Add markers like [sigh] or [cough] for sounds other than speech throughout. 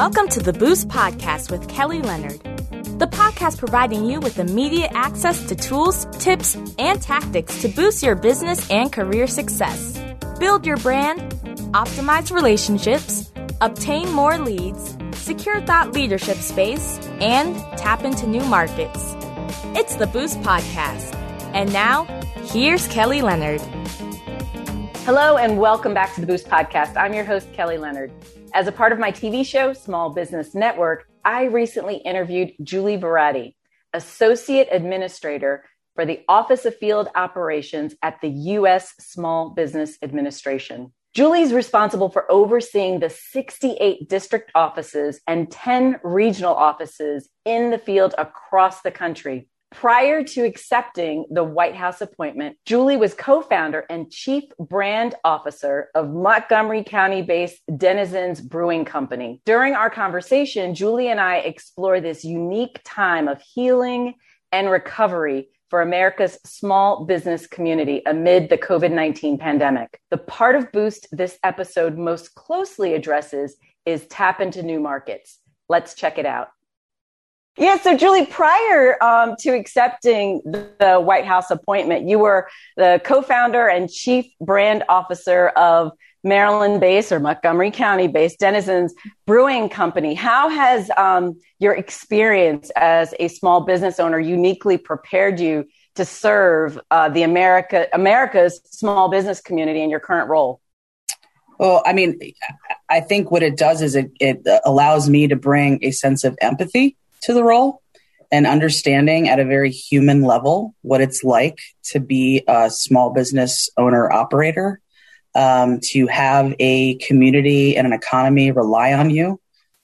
Welcome to the Boost Podcast with Kelly Leonard. The podcast providing you with immediate access to tools, tips, and tactics to boost your business and career success. Build your brand, optimize relationships, obtain more leads, secure thought leadership space, and tap into new markets. It's the Boost Podcast. And now, here's Kelly Leonard. Hello, and welcome back to the Boost Podcast. I'm your host, Kelly Leonard. As a part of my TV show, Small Business Network, I recently interviewed Julie Verratti, Associate Administrator for the Office of Field Operations at the U.S. Small Business Administration. Julie's responsible for overseeing the 68 district offices and 10 regional offices in the field across the country. Prior to accepting the White House appointment, Julie was co founder and chief brand officer of Montgomery County based Denizens Brewing Company. During our conversation, Julie and I explore this unique time of healing and recovery for America's small business community amid the COVID 19 pandemic. The part of Boost this episode most closely addresses is tap into new markets. Let's check it out. Yeah, so Julie, prior um, to accepting the White House appointment, you were the co founder and chief brand officer of Maryland based or Montgomery County based Denizens Brewing Company. How has um, your experience as a small business owner uniquely prepared you to serve uh, the America America's small business community in your current role? Well, I mean, I think what it does is it, it allows me to bring a sense of empathy to the role and understanding at a very human level what it's like to be a small business owner operator, um, to have a community and an economy rely on you,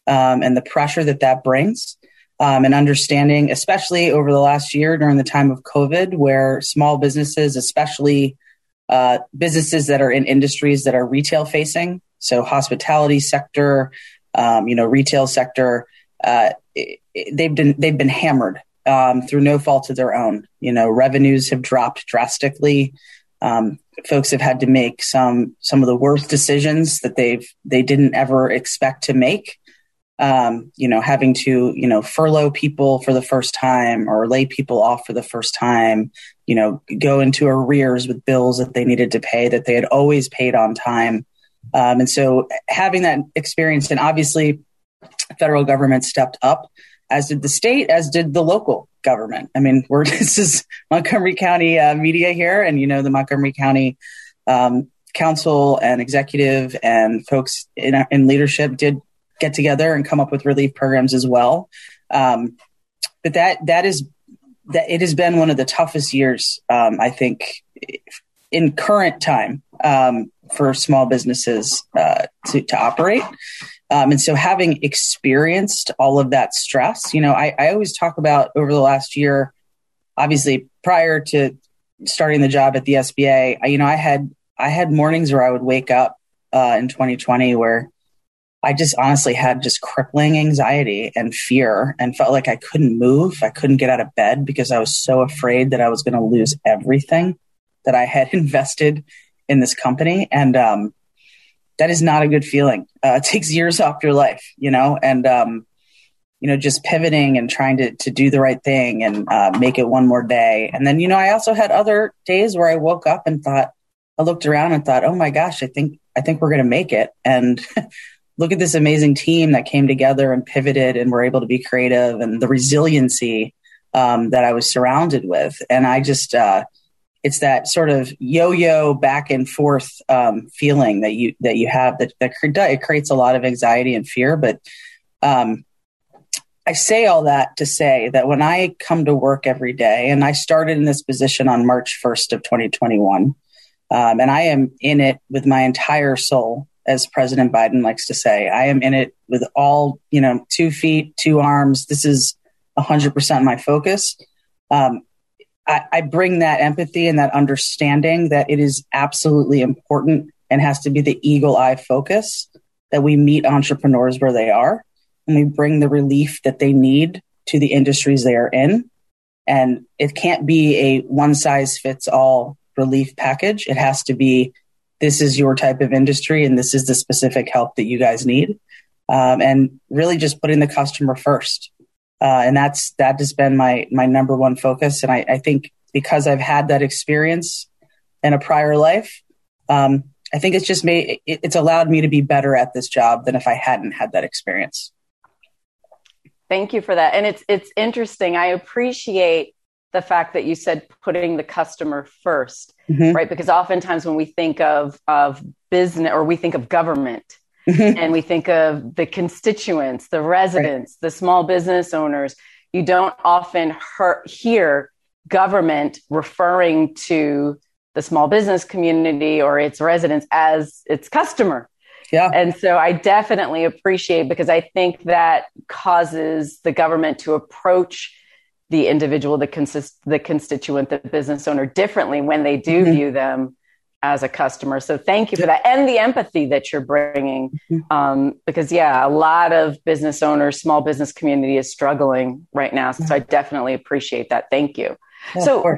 um, and the pressure that that brings. Um, and understanding, especially over the last year during the time of COVID, where small businesses, especially uh, businesses that are in industries that are retail facing, so hospitality sector, um, you know, retail sector, uh, they've been they've been hammered um, through no fault of their own. You know, revenues have dropped drastically. Um, folks have had to make some some of the worst decisions that they've they didn't ever expect to make. Um, you know, having to you know furlough people for the first time or lay people off for the first time. You know, go into arrears with bills that they needed to pay that they had always paid on time. Um, and so having that experience and obviously federal government stepped up, as did the state, as did the local government. I mean, we're [laughs] this is Montgomery County uh, media here, and you know the Montgomery County um, council and executive and folks in, in, leadership did get together and come up with relief programs as well. Um, but that that is that it has been one of the toughest years, um, I think, in current time um, for small businesses uh, to, to operate. Um, and so having experienced all of that stress, you know, I, I always talk about over the last year, obviously prior to starting the job at the SBA, I, you know, I had, I had mornings where I would wake up uh, in 2020 where I just honestly had just crippling anxiety and fear and felt like I couldn't move. I couldn't get out of bed because I was so afraid that I was going to lose everything that I had [laughs] invested in this company. And, um, that is not a good feeling. Uh, it [laughs] takes years off your life, you know, and, um, you know, just pivoting and trying to, to do the right thing and uh, make it one more day. And then, you know, I also had other days where I woke up and thought, I looked around and thought, oh my gosh, I think, I think we're going to make it. And [laughs] look at this amazing team that came together and pivoted and were able to be creative and the resiliency um, that I was surrounded with. And I just, uh, it's that sort of yo-yo back and forth um, feeling that you that you have that, that it creates a lot of anxiety and fear. But um, I say all that to say that when I come to work every day, and I started in this position on March 1st of 2021, um, and I am in it with my entire soul, as President Biden likes to say. I am in it with all, you know, two feet, two arms. This is 100% my focus. Um, I, I bring that empathy and that understanding that it is absolutely important and has to be the eagle eye focus that we meet entrepreneurs where they are and we bring the relief that they need to the industries they are in. And it can't be a one size fits all relief package. It has to be this is your type of industry and this is the specific help that you guys need. um, and really just putting the customer first. Uh, and that's that has been my my number one focus. And I, I think because I've had that experience in a prior life, um, I think it's just made it, it's allowed me to be better at this job than if I hadn't had that experience. Thank you for that. And it's it's interesting. I appreciate the fact that you said putting the customer 1st mm-hmm. right? Because oftentimes when we think of of business or we think of government. And we think of the constituents, the residents, right. the small business owners, you don't often hear government referring to the small business community or its residents as its customer. Yeah. And so I definitely appreciate because I think that causes the government to approach the individual, the consist, the constituent, the business owner differently when they do mm-hmm. view them as a customer. So thank you for that and the empathy that you're bringing. Mm-hmm. Um, because yeah, a lot of business owners, small business community is struggling right now. So I definitely appreciate that. Thank you. Yeah, so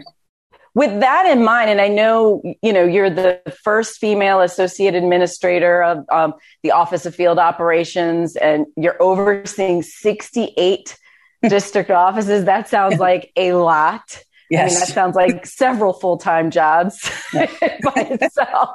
with that in mind, and I know you know you're the first female associate administrator of um, the Office of Field Operations, and you're overseeing 68 [laughs] district offices. That sounds like a lot. Yes. I mean, that sounds like several full time jobs [laughs] by itself.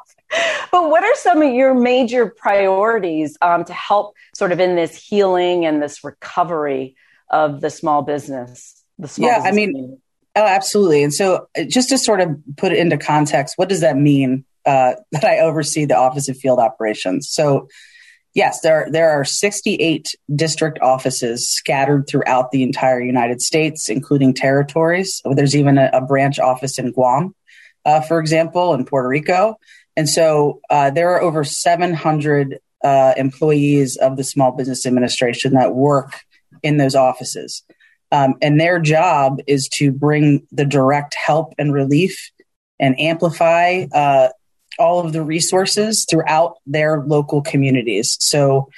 But what are some of your major priorities um, to help sort of in this healing and this recovery of the small business? The small yeah, I mean, community? oh, absolutely. And so, uh, just to sort of put it into context, what does that mean uh, [laughs] that I oversee the Office of Field Operations? So, yes, there there are 68 district offices scattered throughout the entire United States, including territories. There's even a, a branch office in Guam, uh, for example, in Puerto Rico. And so uh, there are over 700 uh, employees of the Small Business Administration that work in those offices. Um, and their job is to bring the direct help and relief and amplify uh, all of the resources throughout their local communities. So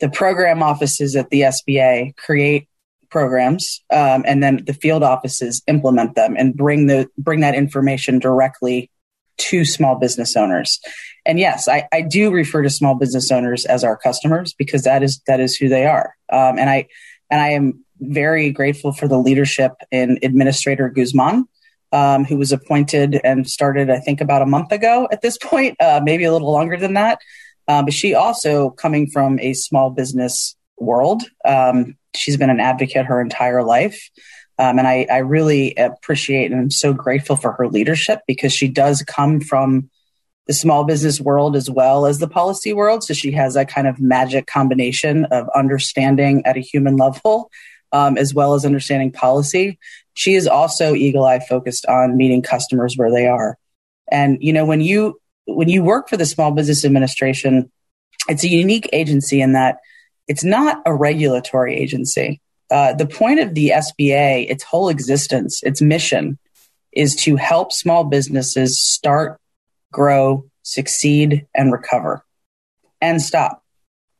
the program offices at the SBA create programs, um, and then the field offices implement them and bring the bring that information directly to small business owners. And yes, I, I do refer to small business owners as our customers because that is that is who they are. Um, and I and I am very grateful for the leadership in Administrator Guzman, um, who was appointed and started, I think, about a month ago at this point, uh, maybe a little longer than that. Um, but she also, coming from a small business world, um, she's been an advocate her entire life. Um, and I, I, really appreciate and I'm so grateful for her leadership because she does come from the small business world as well as the policy world. So she has that kind of magic combination of understanding at a human level um, as well as understanding policy. She is also eagle eye focused on meeting customers where they are. And you know, when you when you work for the Small Business Administration, it's a unique agency in that it's not a regulatory agency. Uh, the point of the SBA, its whole existence, its mission, is to help small businesses start, grow, succeed, and recover, and stop.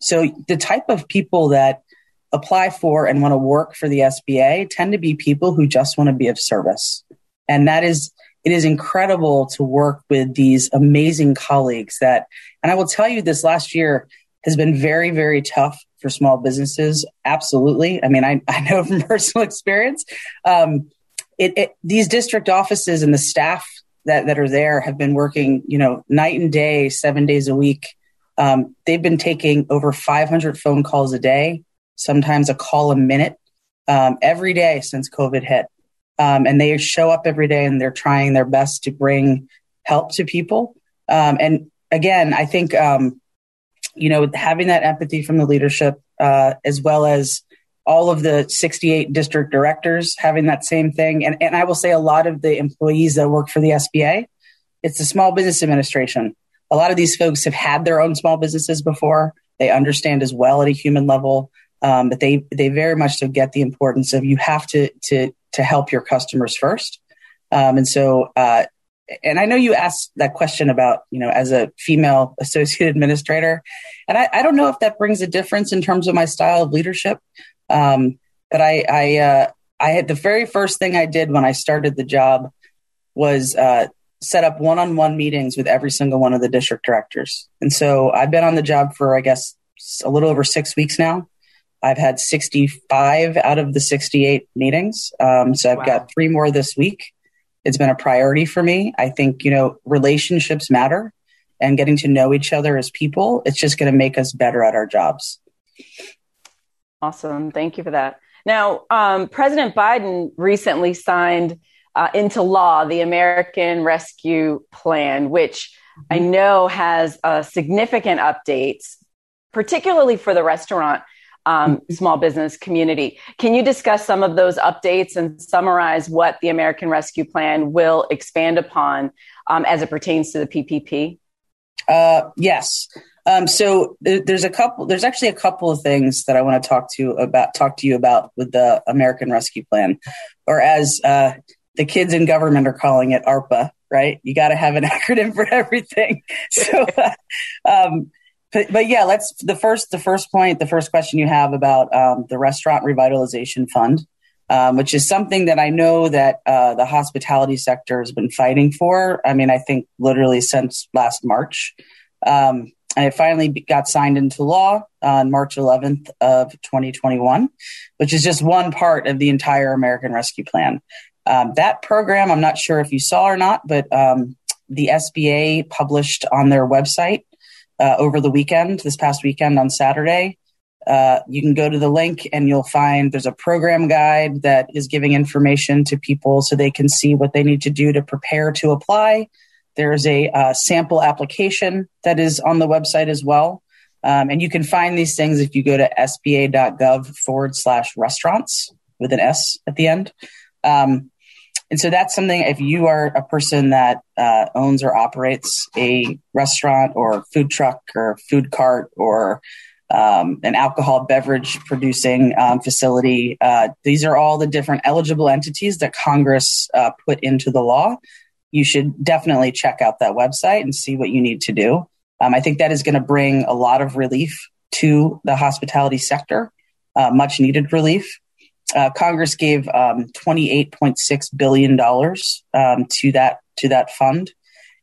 So the type of people that apply for and want to work for the SBA tend to be people who just want to be of service. And that is, it is incredible to work with these amazing colleagues that, and I will tell you this last year has been very, very tough for small businesses. Absolutely. I mean, I, I know [laughs] from personal experience. Um, it, it, these district offices and the staff that, that are there have been working, you know, night and day, seven days a week. Um, they've been taking over 500 phone calls a day sometimes a call a minute um, every day since COVID hit. Um, and they show up every day and they're trying their best to bring help to people. Um, and again, I think, um, you know, having that empathy from the leadership, uh, as well as all of the 68 district directors having that same thing. And, and I will say a lot of the employees that work for the SBA, it's the Small Business Administration. A lot of these folks have had their own small businesses before. They understand as well at a human level um, but they they very much so get the importance of you have to to to help your customers first. Um, and so, uh, and I know you asked that question about you know as a female [laughs] associate administrator, and I, I don't know if that brings a difference in terms of my style of leadership. Um, but I I uh, I had the very first thing I did when I started the job was uh, set up one-on-one meetings with every single one of the district directors. And so I've been on the job for I guess a little over six weeks now. I've had 65 out of the 68 meetings. Um, so I've wow. got three more this week. It's been a priority for me. I think, you know, relationships matter and getting to know each other as people. It's just going to make us better at our jobs. Awesome. Thank you for that. Now, um, President Biden recently signed uh, into law the American Rescue Plan, which I mm-hmm. know has uh, significant updates, particularly for the restaurant um, mm-hmm. small business community. Can you discuss some of those updates and summarize what the American Rescue Plan will expand upon um, as it pertains to the PPP? Uh, yes. Um, so th- there's a couple. There's actually a couple of things that I want to talk to about. Talk to you about with the American Rescue Plan, or as uh, the kids in government are calling it, ARPA. Right? You got to have an [laughs] acronym for everything. So, uh, [laughs] um, but, but yeah, let's the first the first point, the first question you have about um, the Restaurant Revitalization Fund. Um, which is something that I know that uh, the hospitality sector has been fighting for. I mean, I think literally since last March. Um, and it finally got signed into law on March 11th of 2021, which is just one part of the entire American Rescue Plan. Um, that program, I'm not sure if you saw or not, but um, the SBA published on their website uh, over the weekend, this past weekend on Saturday. Uh, you can go to the link and you'll find there's a program guide that is giving information to people so they can see what they need to do to prepare to apply there's a uh, sample application that is on the website as well. Um, and you can find these things if you go to sba.gov forward slash restaurants with an S at the end. Um, and so that's something if you are a person that uh, owns or operates a restaurant or food truck or food cart or um, an alcohol beverage producing um, facility, uh, these are all the different eligible entities that Congress uh, put into the law you should definitely check out that website and see what you need to do. Um, I think that is going to bring a lot of relief to the hospitality sector, uh, much needed relief. Uh, Congress gave um, $28.6 billion um, to that to that fund.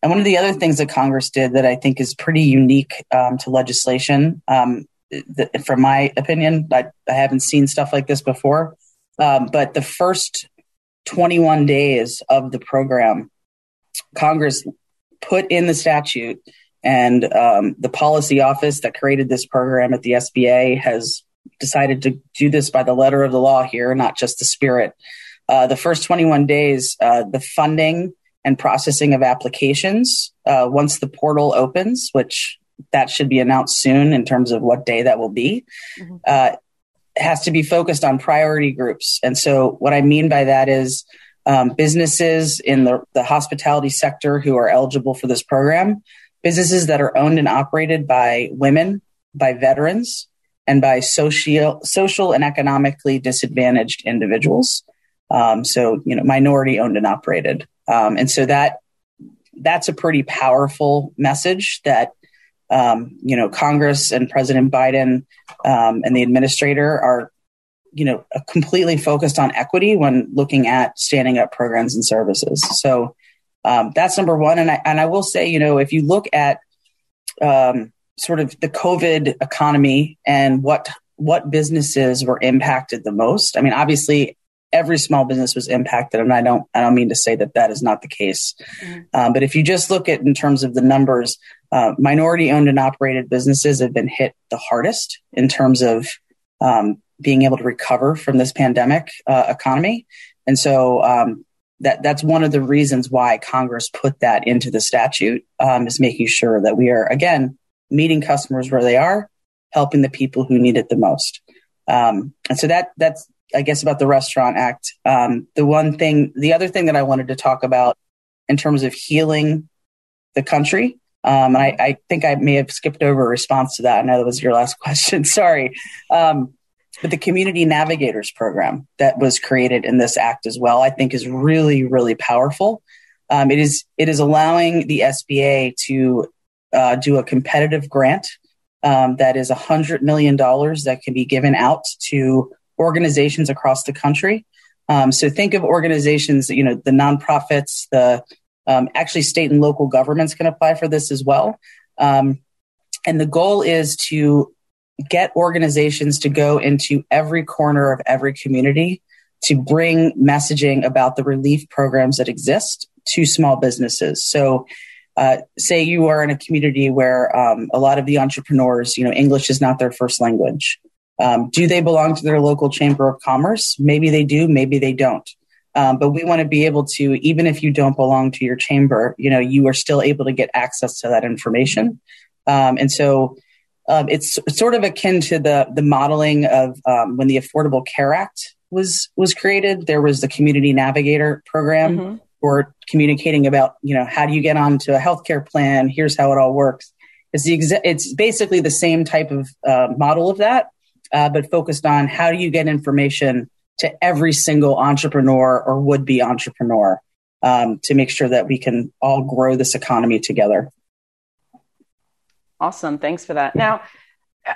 And one of the other things that Congress did that I think is pretty unique um, to legislation, um, from my opinion, I, I, haven't seen stuff like this before. Um, but the first 21 days of the program Congress put in the statute, and um, the policy office that created this program at the SBA has decided to do this by the letter of the law here, not just the spirit. Uh, the first 21 days, uh, the funding and processing of applications, uh, once the portal opens, which that should be announced soon in terms of what day that will be, mm-hmm. Uh, has to be focused on priority groups. And so, what I mean by that is um, businesses in the, the hospitality sector who are eligible for this program, businesses that are owned and operated by women, by veterans, and by social, social and economically disadvantaged individuals. Um, so, you know, minority owned and operated. Um, and so that that's a pretty powerful message that um, you know Congress and President Biden um, and the administrator are you know, completely focused on equity when looking at standing up programs and services. So um, that's number one. And I, and I will say, you know, if you look at um, sort of the COVID economy and what what businesses were impacted the most, I mean, obviously every small business was impacted, and I don't I don't mean to say that that is not the case. Mm-hmm. Um, but if you just look at in terms of the numbers, uh, minority owned and operated businesses have been hit the hardest in terms of um, being able to recover from this pandemic uh, economy. And so um, that that's one of the reasons why Congress put that into the statute um, is making sure that we are again meeting customers where they are, helping the people who need it the most. Um, and so that that's I guess about the Restaurant Act. Um, the one thing, the other thing that I wanted to talk about in terms of healing the country. Um, and I, I, think I may have skipped over a response to that. I know that was your last [laughs] question. Sorry. Um, but the community navigators program that was created in this act as well, I think is really, really powerful. Um, it is it is allowing the SBA to uh, do a competitive grant um, that is hundred million dollars that can be given out to organizations across the country. Um, so think of organizations, you know, the nonprofits, the um, actually state and local governments can apply for this as well. Um, and the goal is to get organizations to go into every corner of every community to bring messaging about the relief programs that exist to small businesses. So, uh, say you are in a community where um, a lot of the entrepreneurs, you know, English is not their first language. Um, do they belong to their local chamber of commerce? Maybe they do, maybe they don't. Um, but we want to be able to, even if you don't belong to your chamber, you know, you are still able to get access to that information. Um, and so um, it's sort of akin to the the modeling of um, when the Affordable Care Act was was created. There was the Community Navigator program mm-hmm. For communicating about, you know, how do you get onto a healthcare plan? Here's how it all works. It's the exa- it's basically the same type of uh, model of that, uh, but focused on how do you get information to every single entrepreneur or would be entrepreneur um, to make sure that we can all grow this economy together. Awesome. Thanks for that. Now,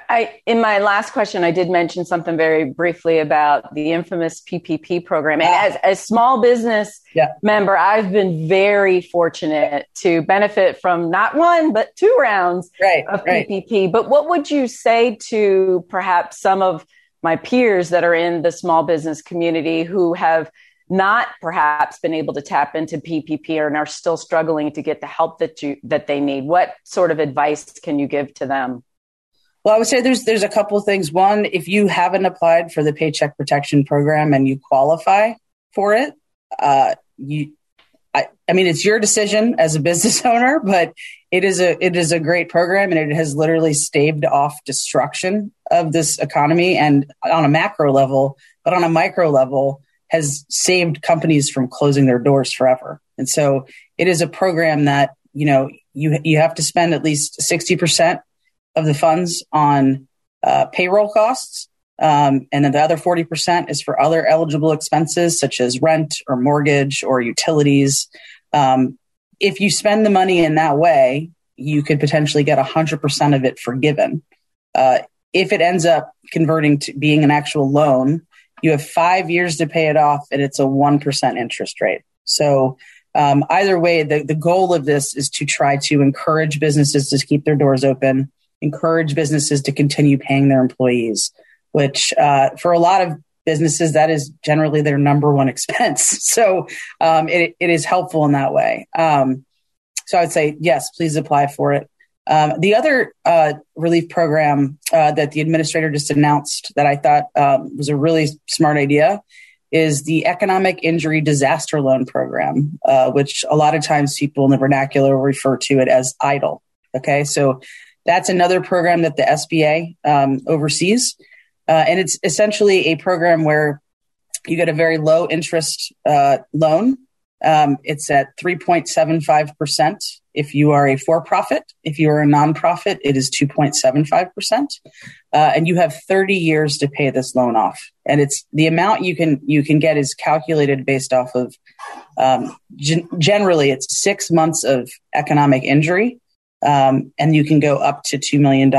I, in my last question, I did mention something very briefly about the infamous PPP program. And as a small business yeah. member, I've been very fortunate to benefit from not one, but two rounds right, of right. PPP. But what would you say to perhaps some of my peers that are in the small business community who have not perhaps been able to tap into PPP and are still struggling to get the help that you that they need? What sort of advice can you give to them? Well, I would say there's there's a couple of things. One, if you haven't applied for the Paycheck Protection Program and you qualify for it, uh, you, I, I mean, it's your decision as a business [laughs] owner, but it is a it is a great program, and it has literally staved off destruction of this economy, and on a macro level, but on a micro level, has saved companies from closing their doors forever. And so, it is a program that you know you you have to spend at least sixty percent of the funds on uh, payroll costs. Um, and then the other 40% is for other eligible expenses such as rent or mortgage or utilities. Um, if you spend the money in that way, you could potentially get 100% of it forgiven. Uh, if it ends up converting to being an actual loan, you have five years to pay it off and it's a 1% interest rate. So, um, either way, the, the goal of this is to try to encourage businesses to keep their doors open, encourage businesses to continue paying their employees, which uh, for a lot of businesses, that is generally their number one expense. [laughs] So um, it, it is helpful in that way. Um, so I would say, yes, please apply for it. Um, the other uh, relief program uh, that the administrator just announced that I thought um, was a really smart idea is the Economic Injury Disaster Loan Program, uh, which a lot of times people in the vernacular refer to it as EIDL. Okay, so that's another program that the SBA um, oversees. Uh, and it's essentially a program where you get a very low interest uh, loan. Um, it's at 3.75% if you are a for profit. If you are a nonprofit, it is 2.75%. Uh, and you have 30 years to pay this loan off. And it's the amount you can, you can get is calculated based off of, um, gen- generally it's six months of economic injury um, and you can go up to $2 million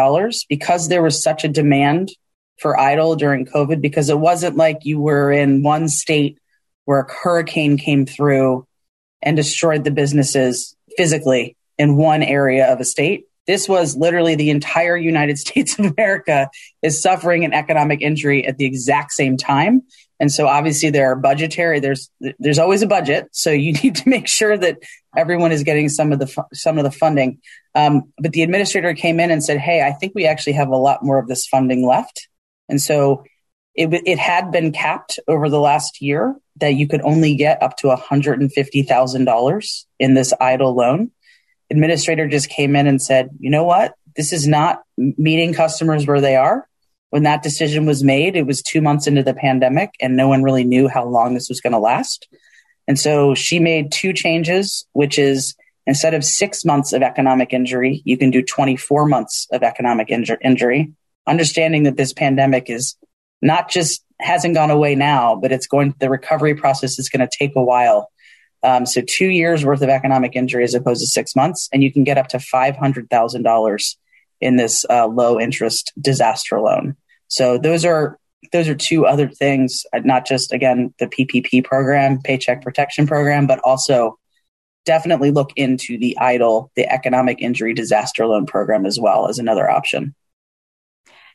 because there was such a demand for EIDL during COVID because it wasn't like you were in one state where a hurricane came through and destroyed the businesses physically in one area of a state. This was literally the entire United [laughs] States of America is suffering an economic injury at the exact same time. And so obviously there are budgetary, there's, there's always a budget. So you [laughs] need to make sure that everyone is getting some of the, some of the funding. Um, but the administrator came in and said, Hey, I think we actually have a lot more of this funding left. And so it, it had been capped over the last year that you could only get up to $150,000 in this EIDL loan. Administrator just came in and said, you know what? This is not meeting customers where they are when that decision was made, it was two months into the pandemic and no one really knew how long this was going to last. And so she made two changes, which is instead of six months of economic injury, you can do 24 months of economic injur- injury, understanding that this pandemic is not just hasn't gone away now, but it's going, the recovery process is going to take a while. Um, so two years worth of economic injury as opposed to six months, and you can get up to $500,000 in this uh, low interest disaster loan. So those are those are two other things, uh, not just again the PPP program, Paycheck Protection Program, but also definitely look into the EIDL, the Economic Injury Disaster Loan Program as well as another option.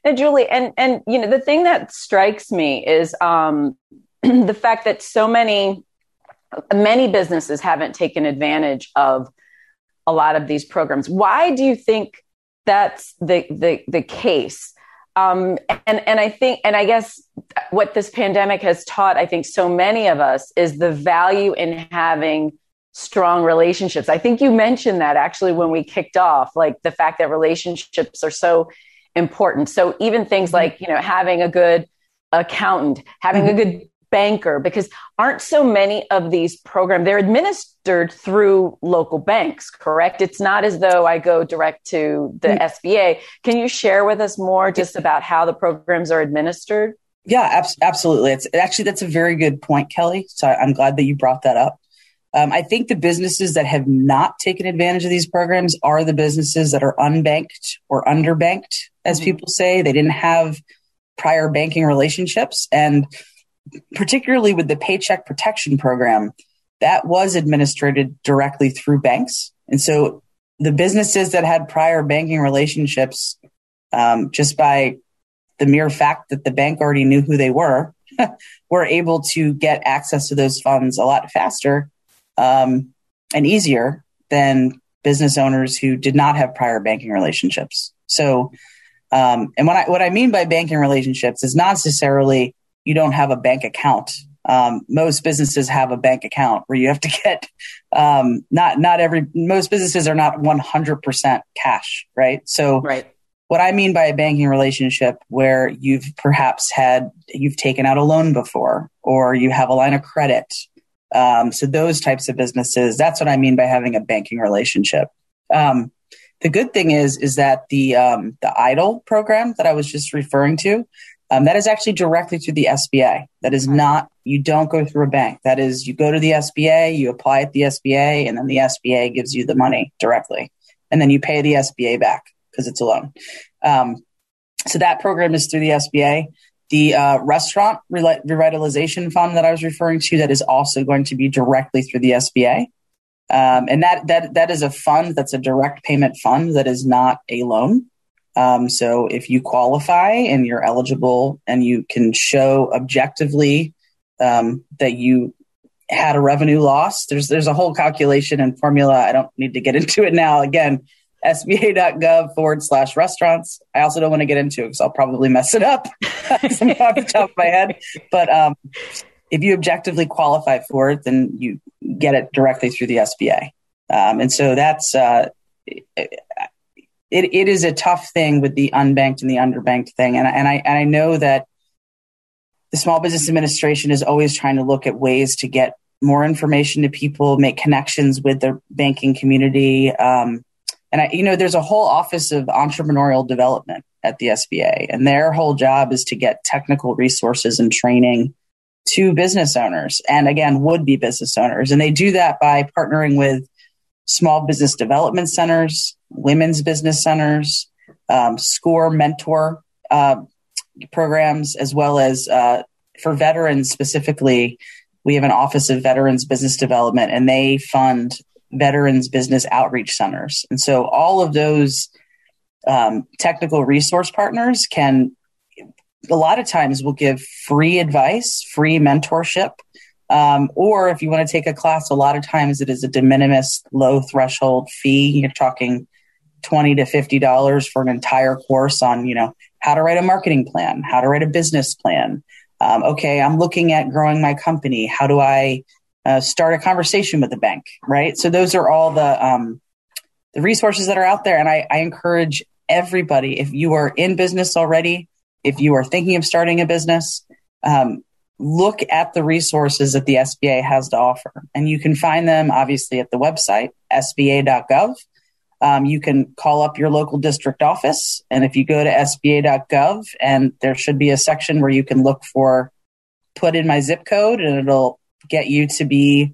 And Julie, and and you know, the thing that strikes me is um, [clears throat] the fact that so many many businesses haven't taken advantage of a lot of these programs. Why do you think that's the the the case? Um, and and I think and I guess what this pandemic has taught, I think, so many of us is the value in having strong relationships. I think you mentioned that actually when we kicked off, like the fact that relationships are so important. So even things mm-hmm. like you know having a good accountant, having mm-hmm. a good banker because aren't so many of these programs they're administered through local banks correct? It's not as though i go direct to the mm. sba can you share with us more just about how the programs are administered? Yeah ab- absolutely. It's actually that's a very good point kelly. So i'm glad that you brought that up. Um, i think the businesses that have not taken advantage of these programs are the businesses that are unbanked or underbanked as mm-hmm. people say. They didn't have prior banking relationships and particularly with the Paycheck Protection Program, that was administered directly through banks. And so the businesses that had prior banking relationships, um, just by the mere fact that the bank already knew who they were, [laughs] were able to get access to those funds a lot faster um, and easier than business owners who did not have prior banking relationships. So, um, and what I, what I mean by banking relationships is not necessarily you don't have a bank account. Um, most businesses have a bank account where you have to [laughs] get um, not not every most businesses are not 100% cash, right? So right. what I mean by a banking relationship where you've perhaps had you've taken out a loan before or you have a line of credit. Um, so those types of businesses, that's what I mean by having a banking relationship. Um, the good thing is is that the um, the EIDL program that I was just referring to um, that is actually directly through the SBA. That is not, you don't go through a bank. That is, you go to the SBA, you apply at the SBA, and then the SBA gives you the money directly. And then you pay the SBA back because it's a loan. Um, so that program is through the SBA. The uh, restaurant revitalization fund that I was referring to, that is also going to be directly through the SBA. Um, and that, that, that is a fund that's a direct payment fund that is not a loan. Um, so if you qualify and you're eligible and you can show objectively um, that you had a revenue loss, there's there's a whole calculation and formula. I don't need to get [laughs] into it now. Again, SBA.gov forward slash restaurants. I also don't want to get into it because I'll probably mess it up [laughs] off the top of my head. But um, if you objectively qualify for it, then you get it directly through the SBA. Um, and so that's uh, it, it is a tough thing with the unbanked and the underbanked thing. And, and I, and I know that the Small Business Administration is always trying to look at ways to get more information to people, make connections with the banking community. Um, and I, you know, there's a whole office of entrepreneurial development at the SBA, and their whole job is to get technical resources and training to business owners and again, would be business owners. And they do that by partnering with small business development centers, women's business centers, um, SCORE mentor uh, programs, as well as uh, for veterans specifically. We have an Office of Veterans Business Development, and they fund veterans business outreach centers. And so all of those um, technical resource partners can, a lot of times, will give free advice, free mentorship um, or if you want to take a class, a lot of times it is a de minimis low threshold fee. You're talking 20 to $50 for an entire course on, you know, how to write a marketing plan, how to write a business plan. Um, okay, I'm looking at growing my company. How do I uh, start a conversation with the bank? Right. So those are all the, um, the resources that are out there. And I, I encourage everybody, if you are in business already, if you are thinking of starting a business, um, look at the resources that the SBA has to offer. And you can find them obviously at the website, sba.gov. Um, you can call up your local district office. And if you go to sba.gov, and there should be a section where you can look for put in my zip code and it'll get you to be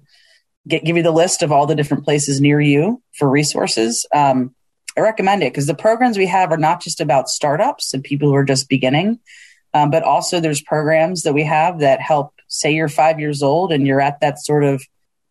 get give you the list of all the different places near you for resources. Um, I recommend it because the programs we have are not just about startups and people who are just beginning. Um, but also there's programs that we have that help say you're five years old and you're at that sort of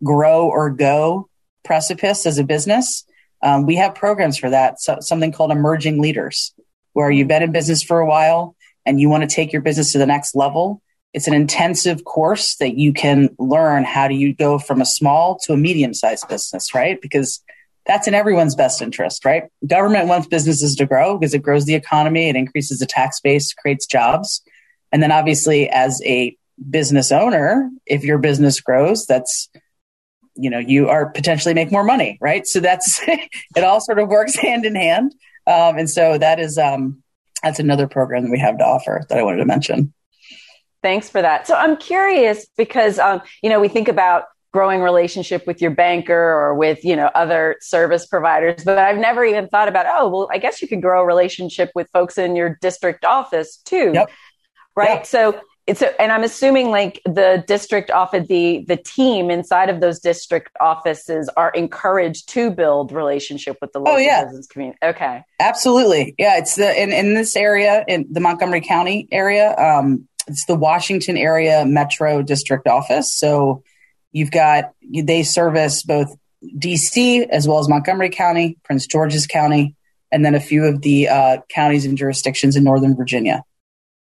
grow or go precipice as a business. Um, we have programs for that. So, something called emerging leaders. where you've been in business for a while and you want to take your business to the next level, it's an intensive course that you can learn how do you go from a small to a medium sized business, right? Because that's in everyone's best interest, right? Government wants businesses to grow because it grows the economy, it increases the tax base, creates jobs. And then obviously as a business owner, if your business grows, that's you know you are potentially make more money right? So that's [laughs] it all sort of works [laughs] hand in hand. Um, and so that is um, that's another program that we have to offer that i wanted to mention. Thanks for that. So i'm curious because um, you know we think about growing relationship with your banker or with you know other service providers but i've never even thought about oh well i guess you could grow a relationship with folks in your district office too. Yep. right? Yep. so it's a, and I'm assuming like the district office, the the team inside of those district offices are encouraged to build relationship with the local oh, yeah. business community. Okay, absolutely, yeah. It's the in in this area in the Montgomery County area. Um, it's the Washington area Metro District Office. So you've got they service both DC as well as Montgomery County, Prince George's County, and then a few of the uh, counties and jurisdictions in Northern Virginia.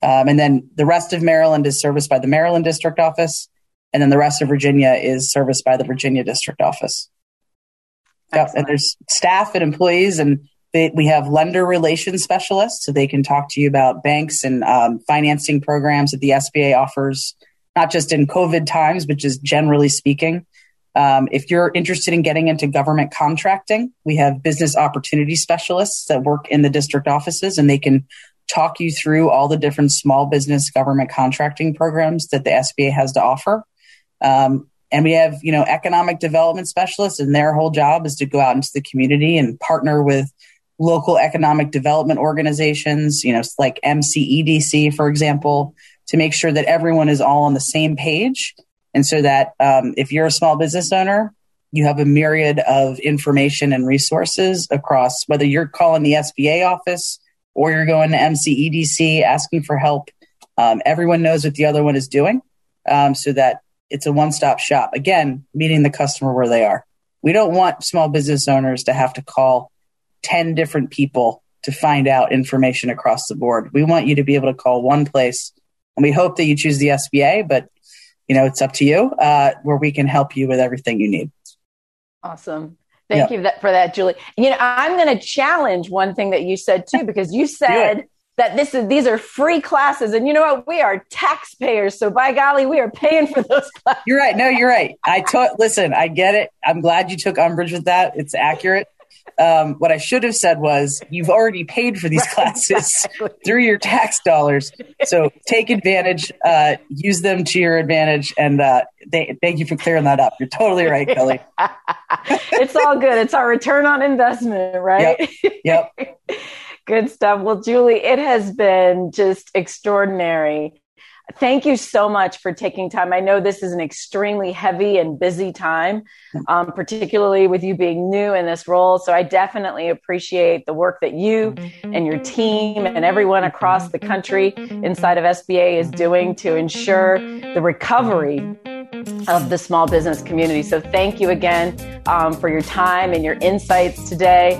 Um, and then the rest of Maryland is serviced by the Maryland District Office. And then the rest of Virginia is serviced by the Virginia District Office. Yep. And there's staff and employees, and they, we have lender relations specialists, so they can talk to you about banks and um, financing programs that the SBA offers, not just in COVID times, but just generally speaking. Um, if you're interested in getting into government contracting, we have business opportunity specialists that work in the district offices, and they can talk you through all the different small business government contracting programs that the SBA has to offer. Um, and we have, you know, economic development specialists, and their whole job is to go out into the community and partner with local economic development organizations, you know, like MCEDC, for example, to make sure that everyone is all on the same page. And so that um, if you're a small business owner, you have a myriad of information and resources across whether you're calling the SBA office or you're going to MCEDC asking for help. Um, everyone knows what the other one is doing um, so that it's a one stop shop. Again, meeting the customer where they are. We don't want small business owners to have to call 10 different people to find out information across the board. We want you to be able to call one place and we hope that you choose the SBA, but you know, it's up to you uh, where we can help you with everything you need. Awesome. Thank you for that, Julie. You know, I'm going to challenge one thing that you said too, because you [laughs] said that this is these are free classes, and you know what? We are taxpayers, so by golly, we are paying for those [laughs] classes. You're right. No, you're right. I took. Listen, I get it. I'm glad you took umbrage with that. It's accurate. Um, what I should have said was, you've already paid for these classes exactly. [laughs] through your tax dollars. So take advantage, uh, use them to your advantage. And uh, they, thank you for clearing that up. You're totally right, [laughs] Kelly. it's all good. It's our return on investment, right? Yep. yep. [laughs] good stuff. Well, Julie, it has been just extraordinary thank you so much for taking time. I know this is an extremely heavy and busy time, um, particularly with you being new in this role. So I definitely appreciate the work that you and your team and everyone across the country inside of SBA is doing to ensure the recovery of the small business community. So thank you again um, for your time and your insights today.